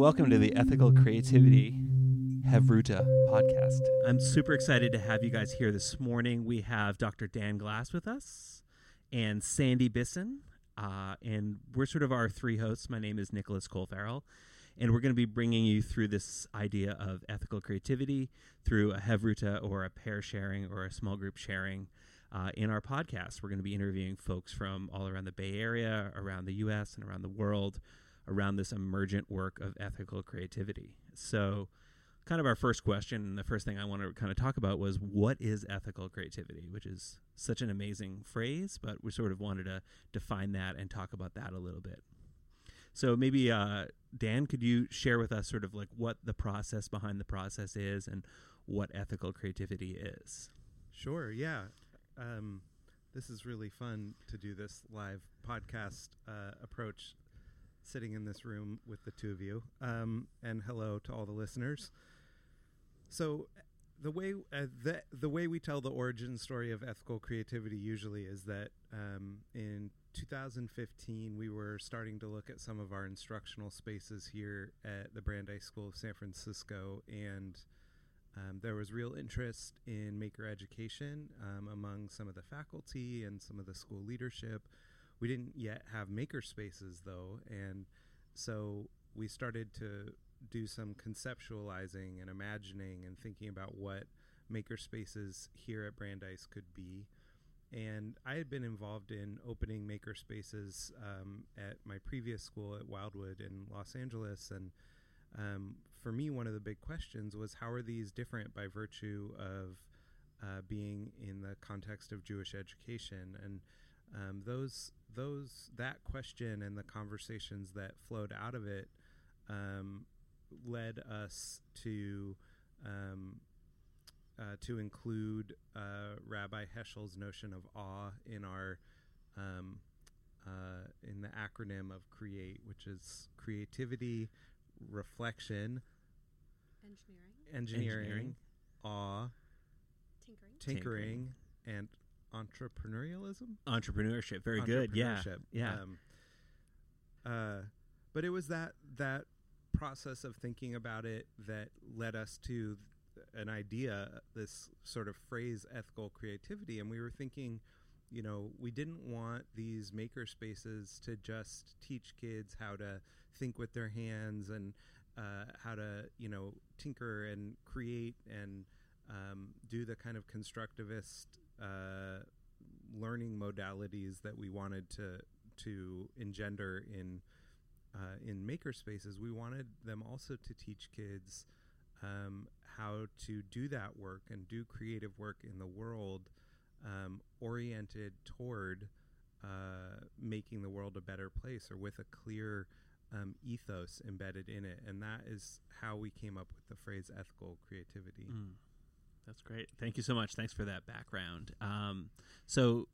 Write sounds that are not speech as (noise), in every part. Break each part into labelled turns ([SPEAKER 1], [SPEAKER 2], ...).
[SPEAKER 1] Welcome to the Ethical Creativity Hevruta podcast. I'm super excited to have you guys here this morning. We have Dr. Dan Glass with us and Sandy Bisson. Uh, and we're sort of our three hosts. My name is Nicholas Cole Farrell, and we're going to be bringing you through this idea of ethical creativity through a Hevruta or a pair sharing or a small group sharing. Uh, in our podcast, we're going to be interviewing folks from all around the Bay Area, around the U.S., and around the world around this emergent work of ethical creativity. So, kind of our first question, and the first thing I want to kind of talk about was what is ethical creativity, which is such an amazing phrase, but we sort of wanted to define that and talk about that a little bit. So maybe uh, Dan, could you share with us sort of like what the process behind the process is and what ethical creativity is?
[SPEAKER 2] Sure. Yeah. Um, this is really fun to do this live podcast uh, approach sitting in this room with the two of you. Um, and hello to all the listeners. So, the way uh, the the way we tell the origin story of ethical creativity usually is that um, in 2015 we were starting to look at some of our instructional spaces here at the Brandeis School of San Francisco, and um, there was real interest in maker education um, among some of the faculty and some of the school leadership we didn't yet have maker spaces though, and so we started to do some conceptualizing and imagining and thinking about what maker spaces here at Brandeis could be. And I had been involved in opening maker spaces um, at my previous school at Wildwood in Los Angeles. And um, for me, one of the big questions was how are these different by virtue of uh, being in the context of Jewish education? And um, those those that question and the conversations that flowed out of it um, led us to um, uh, to include uh, Rabbi Heschel's notion of awe in our um, uh, in the acronym of CREATE, which is creativity, reflection,
[SPEAKER 3] engineering,
[SPEAKER 2] engineering,
[SPEAKER 1] Engineering.
[SPEAKER 2] awe,
[SPEAKER 3] tinkering,
[SPEAKER 2] tinkering, and entrepreneurialism.
[SPEAKER 1] Entrepreneurship, very good. Yeah, yeah.
[SPEAKER 2] Um, uh, but it was that that process of thinking about it that led us to an idea, this sort of phrase, ethical creativity, and we were thinking. You know, we didn't want these maker spaces to just teach kids how to think with their hands and uh, how to, you know, tinker and create and um, do the kind of constructivist uh, learning modalities that we wanted to to engender in uh, in maker spaces. We wanted them also to teach kids um, how to do that work and do creative work in the world, um, oriented toward uh, making the world a better place or with a clear um, ethos embedded in it. And that is how we came up with the phrase ethical creativity.
[SPEAKER 1] Mm. That's great. Thank you so much. Thanks for that background. Um, so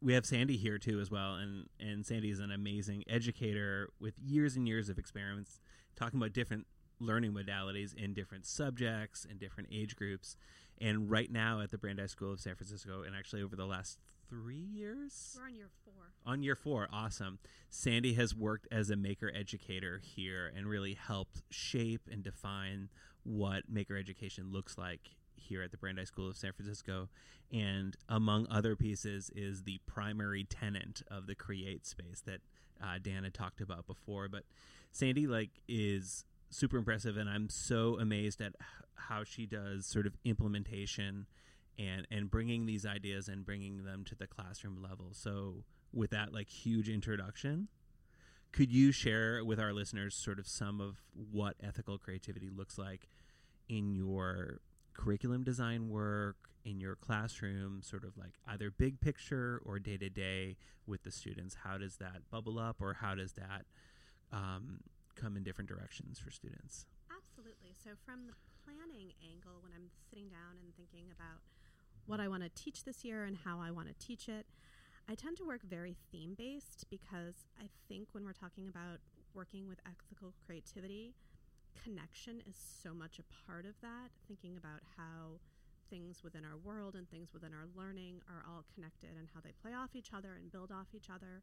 [SPEAKER 1] we have Sandy here too as well, and and Sandy is an amazing educator with years and years of experience talking about different learning modalities in different subjects and different age groups. And right now at the Brandeis School of San Francisco, and actually over the last three years,
[SPEAKER 3] We're on year four.
[SPEAKER 1] on year four, awesome. Sandy has worked as a maker educator here and really helped shape and define what maker education looks like here at the Brandeis School of San Francisco. And among other pieces, is the primary tenant of the Create space that uh, Dan had talked about before. But Sandy, like, is super impressive, and I'm so amazed at how she does sort of implementation and and bringing these ideas and bringing them to the classroom level. So with that like huge introduction, could you share with our listeners sort of some of what ethical creativity looks like in your curriculum design work in your classroom sort of like either big picture or day to day with the students how does that bubble up or how does that um, come in different directions for students
[SPEAKER 3] Absolutely. So, from the planning angle, when I'm sitting down and thinking about what I want to teach this year and how I want to teach it, I tend to work very theme based because I think when we're talking about working with ethical creativity, connection is so much a part of that. Thinking about how things within our world and things within our learning are all connected and how they play off each other and build off each other.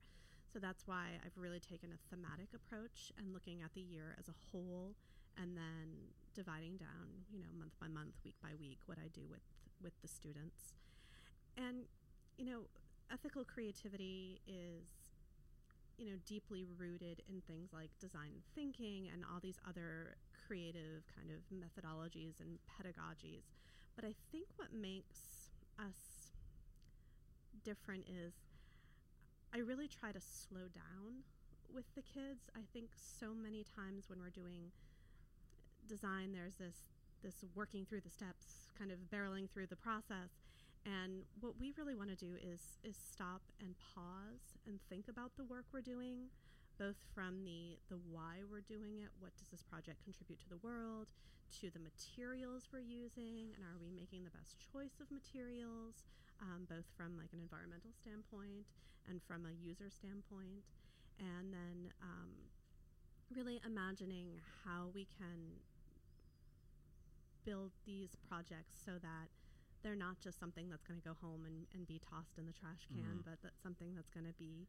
[SPEAKER 3] So that's why I've really taken a thematic approach and looking at the year as a whole and then dividing down, you know, month by month, week by week, what I do with with the students. And you know, ethical creativity is you know deeply rooted in things like design thinking and all these other creative kind of methodologies and pedagogies. But I think what makes us different is I really try to slow down with the kids. I think so many times when we're doing design, there's this this working through the steps, kind of barreling through the process. And what we really want to do is is stop and pause and think about the work we're doing, both from the the why we're doing it, what does this project contribute to the world, to the materials we're using, and are we making the best choice of materials, um, both from like an environmental standpoint and from a user standpoint, and then um, really imagining how we can build these projects so that they're not just something that's going to go home and, and be tossed in the trash can,
[SPEAKER 1] Mhm.
[SPEAKER 3] but that's something that's going to be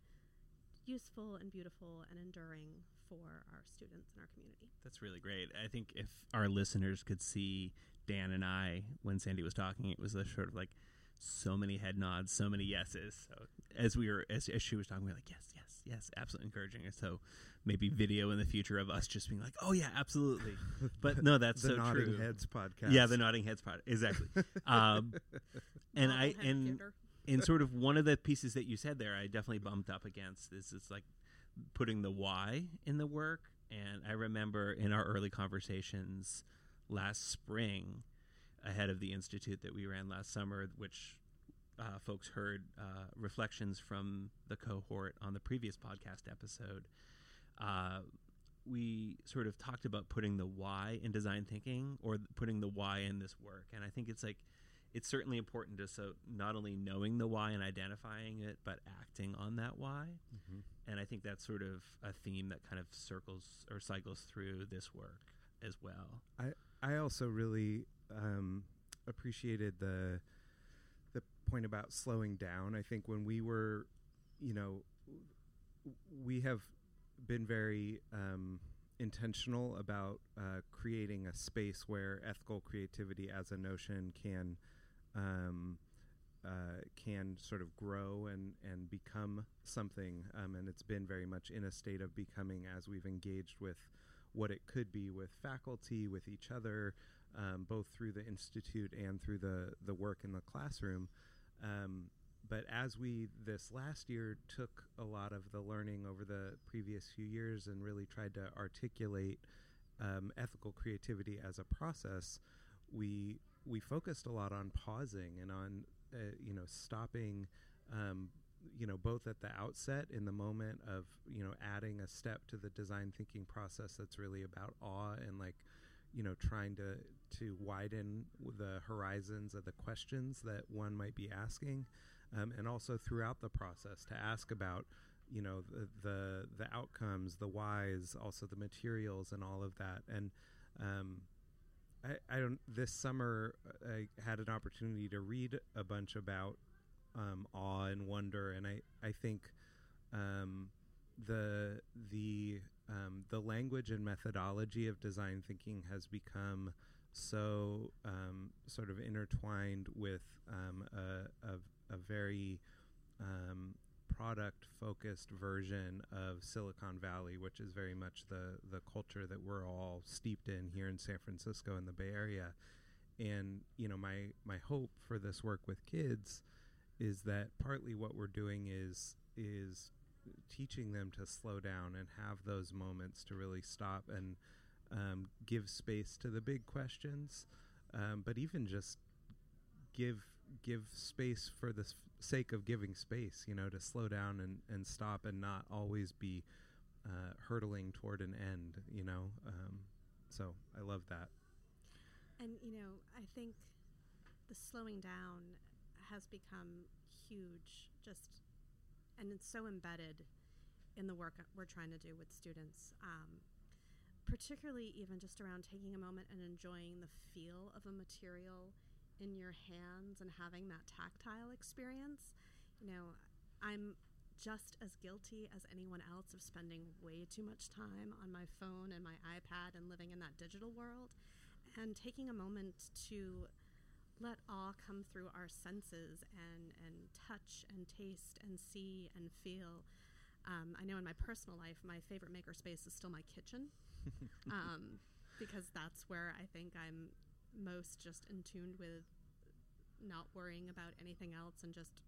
[SPEAKER 3] useful and beautiful and enduring for our students and our community.
[SPEAKER 1] That's really great. I think if our listeners could see Dan and I when Sandy was talking, it was a sort of like so many head nods, so many yeses. So as we were as, as she was talking, we were like, yes, yes, yes, absolutely encouraging. And so maybe video in the future of us just being like, oh yeah, absolutely. But no, (laughs) that's
[SPEAKER 2] the
[SPEAKER 1] so
[SPEAKER 2] Nodding
[SPEAKER 1] true.
[SPEAKER 2] Heads podcast.
[SPEAKER 1] Yeah, the nodding heads part exactly. (laughs) um, and I and
[SPEAKER 3] theater.
[SPEAKER 1] and sort of one of the pieces that you said there, I definitely bumped up against is it's like putting the why in the work. And I remember in our early conversations last spring, ahead of the institute that we ran last summer, which uh, folks heard uh, reflections from the cohort on the previous podcast episode. Uh, we sort of talked about putting the why in design thinking or putting the why in this work. And I think it's like it's certainly important to so not only knowing the why and identifying it, but acting on that why.
[SPEAKER 2] Mhm.
[SPEAKER 1] And I think that's sort of a theme that kind of circles or cycles through this work as well.
[SPEAKER 2] I also really um, appreciated the the point about slowing down. I think when we were, you know, we have been very um, intentional about uh, creating a space where ethical creativity as a notion can um, uh, can sort of grow and and become something. Um, and it's been very much in a state of becoming as we've engaged with what it could be with faculty, with each other, um, both through the institute and through the the work in the classroom. Um, but as we this last year took a lot of the learning over the previous few years and really tried to articulate um, ethical creativity as a process, we we focused a lot on pausing and on uh, you know stopping. Um, you know, both at the outset in the moment of you know adding a step to the design thinking process that's really about awe and like you know trying to to widen the horizons of the questions that one might be asking um, and also throughout the process to ask about you know the, the the outcomes the whys also the materials and all of that. And um, I, I don't this summer I had an opportunity to read a bunch about um, awe and wonder and I I think um, the the um, the language and methodology of design thinking has become so um, sort of intertwined with um, a, a, a very um, product focused version of Silicon Valley, which is very much the the culture that we're all steeped in here in San Francisco and the Bay Area. And you know, my my hope for this work with kids is that partly what we're doing is is teaching them to slow down and have those moments to really stop and um, give space to the big questions, um, but even just give give space for the sake of giving space. You know, to slow down and and stop and not always be uh, hurtling toward an end. You know, um, so I love that.
[SPEAKER 3] And you know, I think the slowing down has become huge just and it's so embedded in the work we're trying to do with students. Um, particularly even just around taking a moment and enjoying the feel of a material in your hands and having that tactile experience. You know, I'm just as guilty as anyone else of spending way too much time on my phone and my iPad and living in that digital world. And taking a moment to let awe come through our senses and, and touch and taste and see and feel. Um, I know in my personal life, my favorite makerspace is still my kitchen (laughs) um, because that's where I think I'm most just in tune with not worrying about anything else and just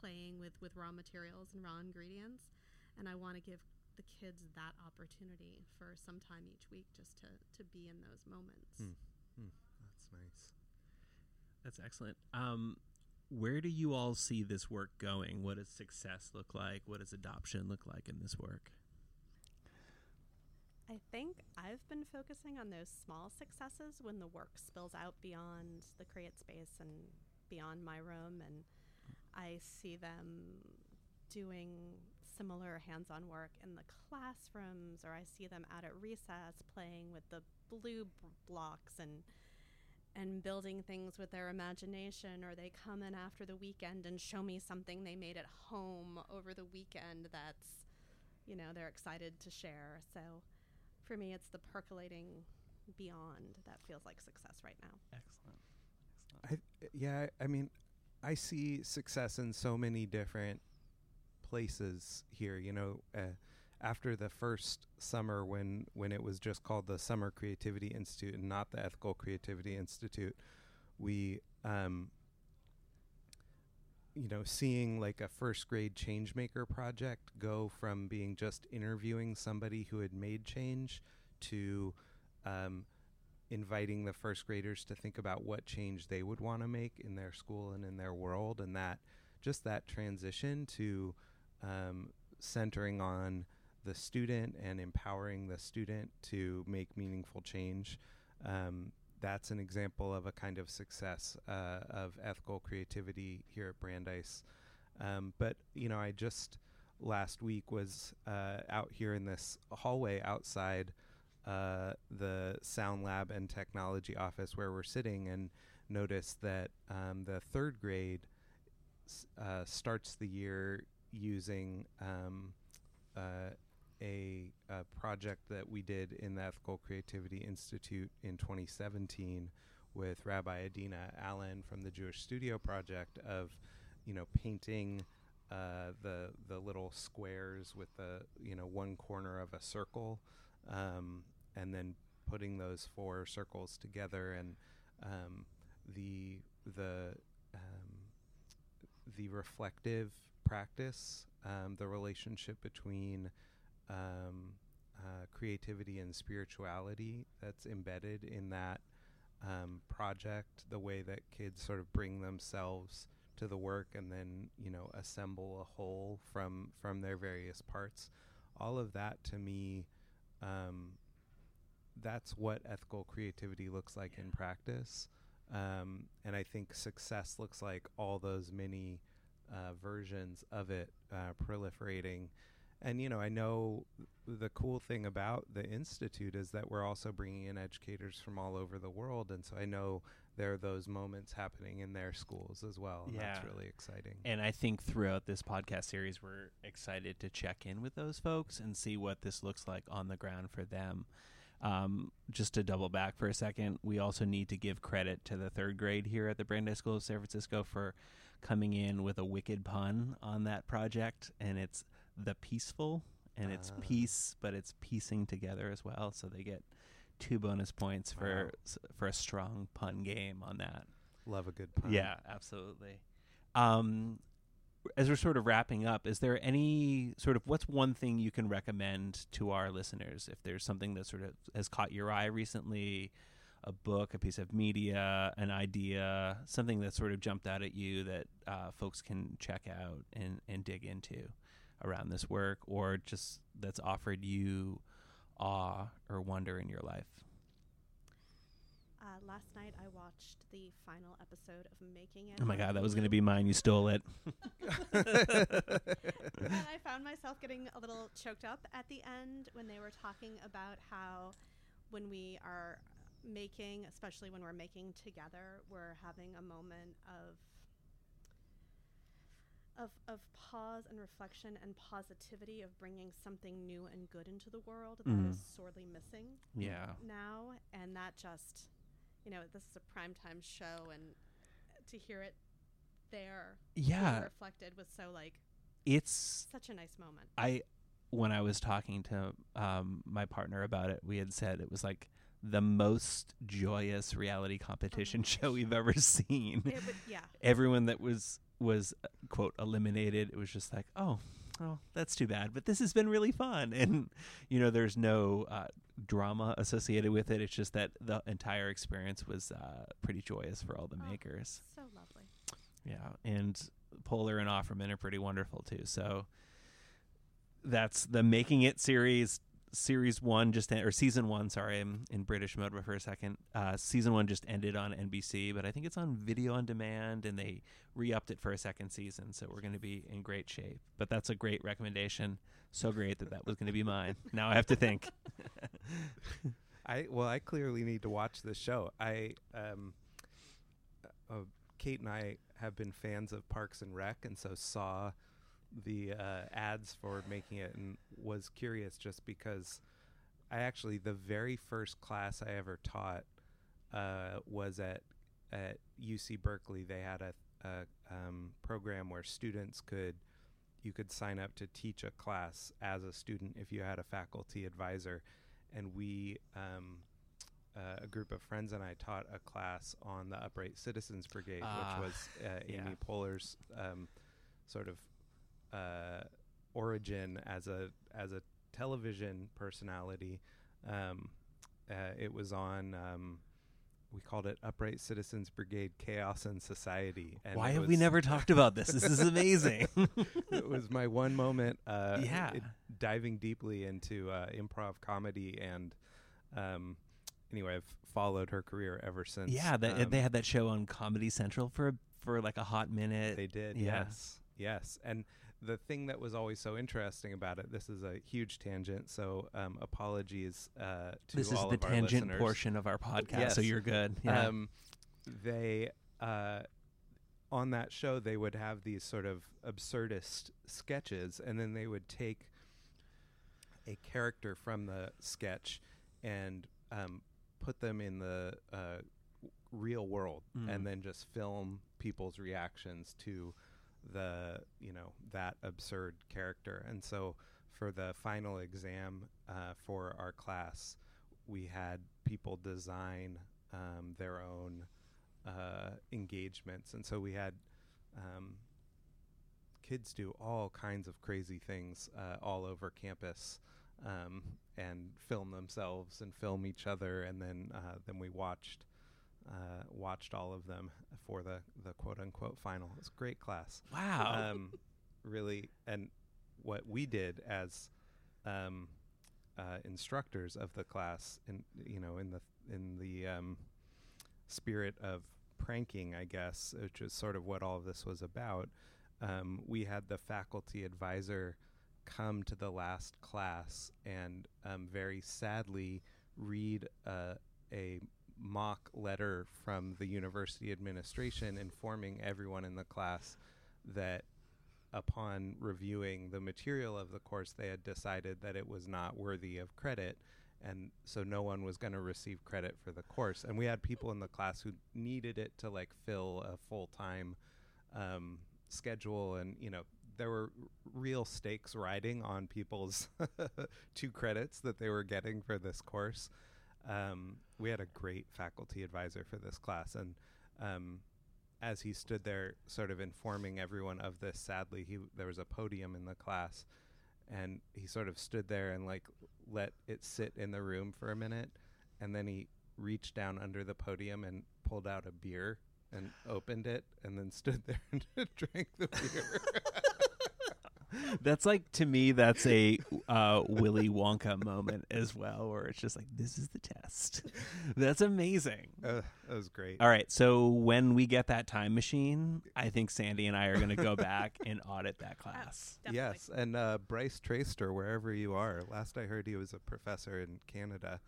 [SPEAKER 3] playing with, with raw materials and raw ingredients. And I want to give the kids that opportunity for some time each week just to, to be in those moments.
[SPEAKER 2] Hmm. Hmm. That's nice.
[SPEAKER 1] That's excellent. Um, where do you all see this work going? What does success look like? What does adoption look like in this work?
[SPEAKER 3] I think I've been focusing on those small successes when the work spills out beyond the create space and beyond my room, and I see them doing similar hands on work in the classrooms, or I see them out at recess playing with the blue b- blocks and and building things with their imagination, or they come in after the weekend and show me something they made at home over the weekend that's, you know, they're excited to share. So for me, it's the percolating beyond that feels like success right now.
[SPEAKER 1] Excellent.
[SPEAKER 2] I yeah, I mean, I see success in so many different places here. You know, uh, after the first summer when when it was just called the Summer Creativity Institute and not the Ethical Creativity Institute, we um, you know, seeing like a first grade changemaker project go from being just interviewing somebody who had made change to um, inviting the first graders to think about what change they would want to make in their school and in their world, and that just that transition to um, centering on the student and empowering the student to make meaningful change. Um, that's an example of a kind of success uh, of ethical creativity here at Brandeis. Um, but you know, I just last week was uh, out here in this hallway outside uh, the Sound Lab and Technology office where we're sitting, and noticed that um, the third grade uh, starts the year using um, uh, a, a project that we did in the Ethical Creativity Institute in 2017 with Rabbi Adina Allen from the Jewish Studio Project of, you know, painting uh, the the little squares with the you know one corner of a circle, um, and then putting those four circles together and um, the the um, the reflective practice, um, the relationship between um, uh, creativity and spirituality that's embedded in that um, project, the way that kids sort of bring themselves to the work and then you know assemble a whole from from their various parts. All of that to me, um, that's what ethical creativity looks like in practice. Um, and I think success looks like all those many uh, versions of it uh, proliferating. And you know, I know the cool thing about the institute is that we're also bringing in educators from all over the world, and so I know there are those moments happening in their schools as well. and that's really exciting.
[SPEAKER 1] And I think throughout this podcast series, we're excited to check in with those folks and see what this looks like on the ground for them. Um, just to double back for a second, we also need to give credit to the third grade here at the Brandeis School of San Francisco for coming in with a wicked pun on that project. And it's the peaceful, and it's
[SPEAKER 2] Ah.
[SPEAKER 1] peace, but it's piecing together as well. So they get two bonus points for
[SPEAKER 2] Wow.
[SPEAKER 1] s- for a strong pun game on that.
[SPEAKER 2] Love a good pun.
[SPEAKER 1] Yeah, absolutely. Um, as we're sort of wrapping up, is there any sort of what's one thing you can recommend to our listeners if there's something that sort of has caught your eye recently, a book, a piece of media, an idea, something that sort of jumped out at you that uh, folks can check out and, and dig into around this work, or just that's offered you awe or wonder in your life?
[SPEAKER 3] Uh, last night I watched the final episode of Making It.
[SPEAKER 1] Oh my God, that was going to be mine. You stole it. (laughs) (laughs)
[SPEAKER 3] and I found myself getting a little choked up at the end when they were talking about how when we are making, especially when we're making together, we're having a moment of of of pause and reflection and positivity of bringing something new and good into the world that
[SPEAKER 1] Mhm.
[SPEAKER 3] is sorely missing
[SPEAKER 1] Yeah.
[SPEAKER 3] now, and that just, you know, this is a primetime show, and to hear it there
[SPEAKER 1] Yeah.
[SPEAKER 3] reflected was so like
[SPEAKER 1] It's
[SPEAKER 3] such a nice moment.
[SPEAKER 1] I when I was talking to um, my partner about it, we had said it was like the most joyous reality competition
[SPEAKER 3] my
[SPEAKER 1] show we've ever seen.
[SPEAKER 3] Would, yeah,
[SPEAKER 1] Everyone that was was uh, quote eliminated, it was just like, oh, oh, that's too bad. But this has been really fun, (laughs) and you know, there's no uh, drama associated with it. It's just that the entire experience was uh, pretty joyous for all the
[SPEAKER 3] Oh.
[SPEAKER 1] makers.
[SPEAKER 3] so lovely.
[SPEAKER 1] Yeah, and Poehler and Offerman are pretty wonderful too. So that's the Making It series. Series one just or season one. Sorry, I'm in British mode for a second. Uh, season one just ended on NBC, but I think it's on video on demand, and they re-upped it for a second season. So we're going to be in great shape. But that's a great recommendation. So great that that was going to be mine. Now I have to think. (laughs)
[SPEAKER 2] I well, I clearly need to watch this show. I um, uh, Kate and I have been fans of Parks and Rec, and so saw the uh, ads for making it, and was curious just because I actually the very first class I ever taught uh, was at at UC Berkeley. They had a, a um, program where students could you could sign up to teach a class as a student if you had a faculty advisor and we um, uh, a group of friends and I taught a class on the Upright Citizens Brigade,
[SPEAKER 1] Ah,
[SPEAKER 2] which was uh, Amy
[SPEAKER 1] yeah.
[SPEAKER 2] Poehler's um, sort of uh, origin as a as a television personality. Um, uh, it was on. Um, we called it Upright Citizens Brigade Chaos and Society. And
[SPEAKER 1] Why have we never (laughs) talked about this? This is amazing. (laughs)
[SPEAKER 2] it was my one moment uh, (laughs)
[SPEAKER 1] Yeah.
[SPEAKER 2] it- diving deeply into uh, improv comedy and um, anyway i've followed her career ever since
[SPEAKER 1] yeah, they,
[SPEAKER 2] um,
[SPEAKER 1] they had that show on Comedy Central for for like a hot minute.
[SPEAKER 2] they did
[SPEAKER 1] yeah.
[SPEAKER 2] yes yes and the thing that was always so interesting about it this is a huge tangent so um, apologies uh, to
[SPEAKER 1] this is
[SPEAKER 2] all
[SPEAKER 1] the
[SPEAKER 2] of our
[SPEAKER 1] tangent
[SPEAKER 2] listeners.
[SPEAKER 1] portion of our podcast, so you're good. Yeah.
[SPEAKER 2] Um, they uh, on that show they would have these sort of absurdist sketches, and then they would take a character from the sketch and um, put them in the uh, real world,
[SPEAKER 1] Mm.
[SPEAKER 2] and then just film people's reactions to the you know that absurd character. And so for the final exam uh, for our class, we had people design um, their own uh, engagements, and so we had um, kids do all kinds of crazy things uh, all over campus, um, and film themselves and film each other, and then uh, then we watched. Uh, watched all of them for the, the quote unquote final. It was a great class
[SPEAKER 1] wow.
[SPEAKER 2] um, really, and what we did as um, uh, instructors of the class, in you know, in the in the um, spirit of pranking, I guess, which is sort of what all of this was about. Um, we had the faculty advisor come to the last class and um, very sadly read uh, a mock letter from the university administration informing everyone in the class that upon reviewing the material of the course they had decided that it was not worthy of credit and so no one was going to receive credit for the course. And we had people in the class who needed it to like fill a full-time um, schedule and you know there were real stakes riding on people's (laughs) two credits that they were getting for this course um, we had a great faculty advisor for this class and um, as he stood there sort of informing everyone of this sadly he there was a podium in the class and he sort of stood there and like let it sit in the room for a minute and then he reached down under the podium and pulled out a beer and opened it and then stood there (laughs) and drank the beer (laughs)
[SPEAKER 1] that's like to me, that's a uh, Willy Wonka moment as well, where it's just like this is the test. that's amazing.
[SPEAKER 2] uh, that was great
[SPEAKER 1] All right, so when we get that time machine, I think Sandy and I are going to go back (laughs) and audit that class.
[SPEAKER 3] Definitely.
[SPEAKER 2] Yes, and uh, Bryce Traster, wherever you are. Last I heard, he was a professor in Canada.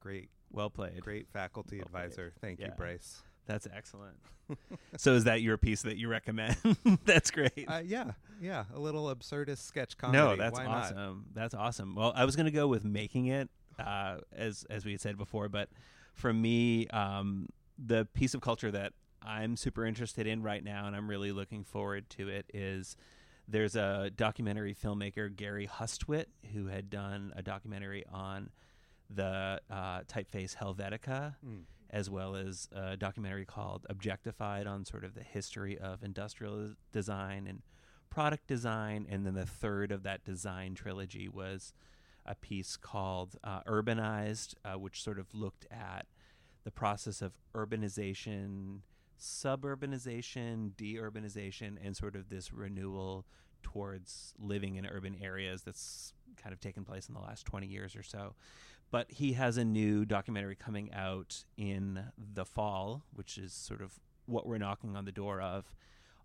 [SPEAKER 2] great,
[SPEAKER 1] Well played.
[SPEAKER 2] great faculty
[SPEAKER 1] Well played.
[SPEAKER 2] advisor. Thank you, Bryce.
[SPEAKER 1] That's excellent. so is that your piece that you recommend? (laughs) that's great.
[SPEAKER 2] Uh, yeah, yeah, a little absurdist sketch comedy.
[SPEAKER 1] no, that's
[SPEAKER 2] Why not?
[SPEAKER 1] awesome. That's awesome. Well, I was going to go with making it, uh, as as we had said before, but for me, um, the piece of culture that I'm super interested in right now, and I'm really looking forward to it, is there's a documentary filmmaker Gary Hustwit who had done a documentary on the uh, typeface Helvetica
[SPEAKER 2] Mm.
[SPEAKER 1] As well as a documentary called Objectified on sort of the history of industrial design and product design. And then the third of that design trilogy was a piece called uh, Urbanized, uh, which sort of looked at the process of urbanization, suburbanization, deurbanization, and sort of this renewal towards living in urban areas that's kind of taken place in the last 20 years or so but he has a new documentary coming out in the fall, which is sort of what we're knocking on the door of,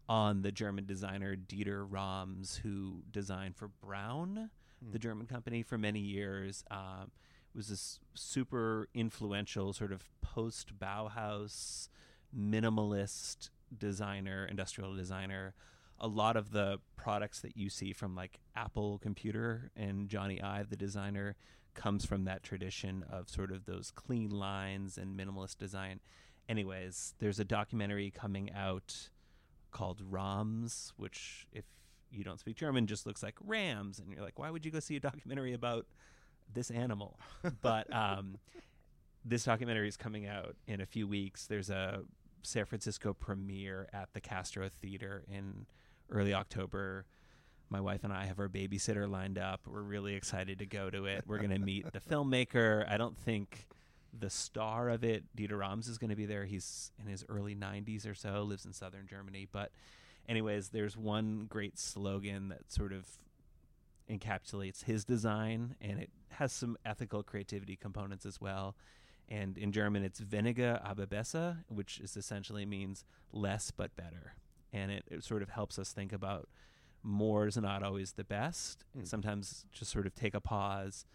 [SPEAKER 1] on the German designer Dieter Rams, who designed for Braun, the
[SPEAKER 2] Mm.
[SPEAKER 1] German company, for many years. Um, was this super influential sort of post Bauhaus minimalist designer, industrial designer. A lot of the products that you see from like Apple Computer and Jony Ive, the designer, comes from that tradition of sort of those clean lines and minimalist design. Anyways, there's a documentary coming out called Rams, which, if you don't speak German, just looks like rams. And you're like, why would you go see a documentary about this animal? (laughs) but um, this documentary is coming out in a few weeks. There's a San Francisco premiere at the Castro Theater in early October my wife and I have our babysitter lined up. We're really excited to go to it. We're going to meet the filmmaker. I don't think the star of it, Dieter Rams, is going to be there. He's in his early 90s or so, lives in southern Germany. But, anyways, there's one great slogan that sort of encapsulates his design, and it has some ethical creativity components as well. And in German, it's weniger aber besser, which is essentially means less but better. And it, it sort of helps us think about more is not always the best.
[SPEAKER 2] Mm.
[SPEAKER 1] Sometimes just sort of take a pause,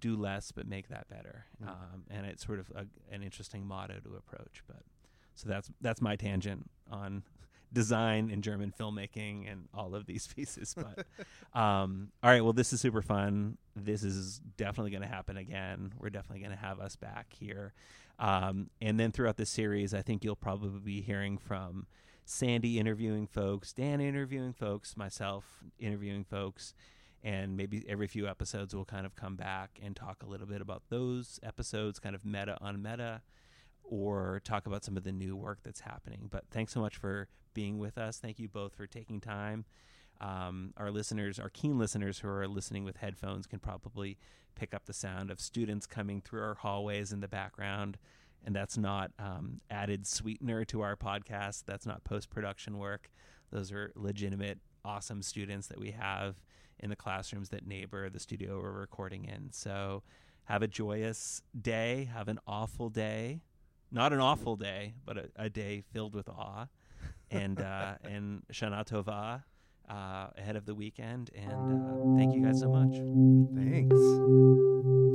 [SPEAKER 1] do less, but make that better.
[SPEAKER 2] Mm.
[SPEAKER 1] Um, and it's sort of a, an interesting motto to approach. But so that's that's my tangent on (laughs) design and German filmmaking and all of these (laughs) pieces. But (laughs) um, all right, well, this is super fun. This is definitely going to happen again. We're definitely going to have us back here. Um, and then throughout the series, I think you'll probably be hearing from Sandy interviewing folks, Dan interviewing folks, myself interviewing folks, and maybe every few episodes we'll kind of come back and talk a little bit about those episodes, kind of meta on meta, or talk about some of the new work that's happening. But thanks so much for being with us. Thank you both for taking time. Um, our listeners, our keen listeners who are listening with headphones, can probably pick up the sound of students coming through our hallways in the background and that's not um, added sweetener to our podcast. That's not post production work. Those are legitimate, awesome students that we have in the classrooms that neighbor the studio we're recording in. So have a joyous day. Have an awful day. Not an awful day, but a, a day filled with awe. And uh, (laughs) and Shana Tova uh, ahead of the weekend. And uh, thank you guys so much.
[SPEAKER 2] Thanks.